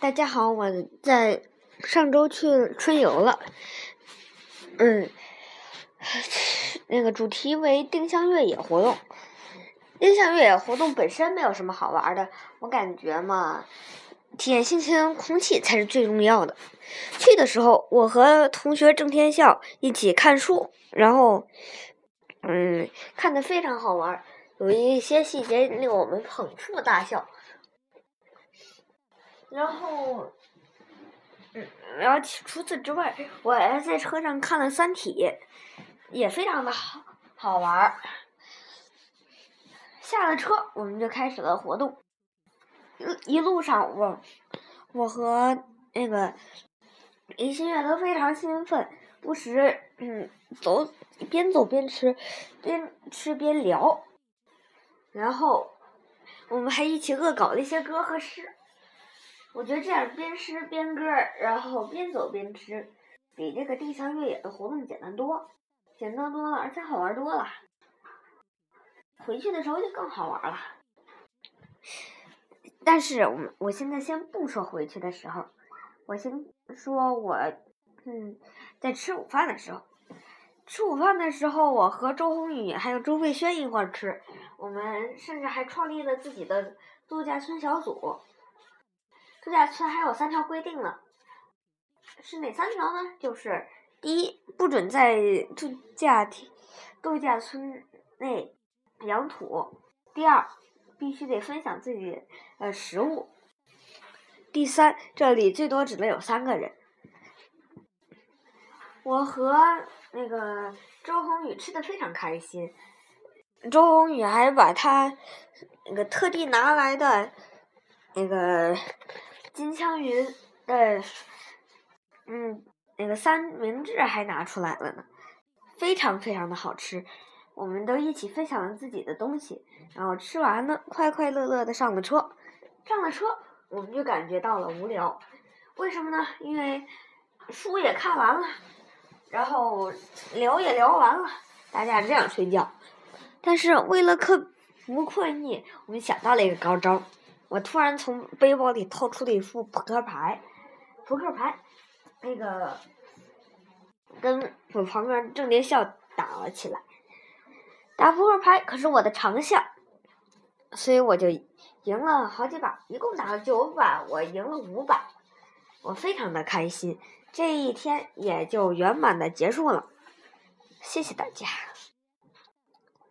大家好，我在上周去春游了，嗯，那个主题为丁香越野活动。丁香越野活动本身没有什么好玩的，我感觉嘛，体验新鲜空气才是最重要的。去的时候，我和同学郑天笑一起看书，然后，嗯，看的非常好玩，有一些细节令我们捧腹大笑。然后，嗯，然后除此之外，我还在车上看了《三体》，也非常的好好玩儿。下了车，我们就开始了活动。一一路上，我我和那个林心月都非常兴奋，不时嗯走边走边吃，边吃边聊。然后我们还一起恶搞了一些歌和诗。我觉得这样边吃边歌，然后边走边吃，比这个地下越野的活动简单多，简单多了，而且好玩多了。回去的时候就更好玩了。但是我们我现在先不说回去的时候，我先说我嗯在吃午饭的时候，吃午饭的时候，我和周宏宇还有周慧轩一块儿吃，我们甚至还创立了自己的度假村小组。度假村还有三条规定呢，是哪三条呢？就是第一，不准在度假度假村内养土；第二，必须得分享自己的食物；第三，这里最多只能有三个人。我和那个周宏宇吃的非常开心，周宏宇还把他那个特地拿来的那个。金枪鱼的，嗯，那个三明治还拿出来了呢，非常非常的好吃。我们都一起分享了自己的东西，然后吃完了，快快乐乐的上了车。上了车，我们就感觉到了无聊。为什么呢？因为书也看完了，然后聊也聊完了，大家这样睡觉。但是为了克服困意，我们想到了一个高招。我突然从背包里掏出了一副扑克牌，扑克牌，那个跟我旁边郑连笑打了起来。打扑克牌可是我的长项，所以我就赢了好几把，一共打了九把，我赢了五把，我非常的开心。这一天也就圆满的结束了，谢谢大家。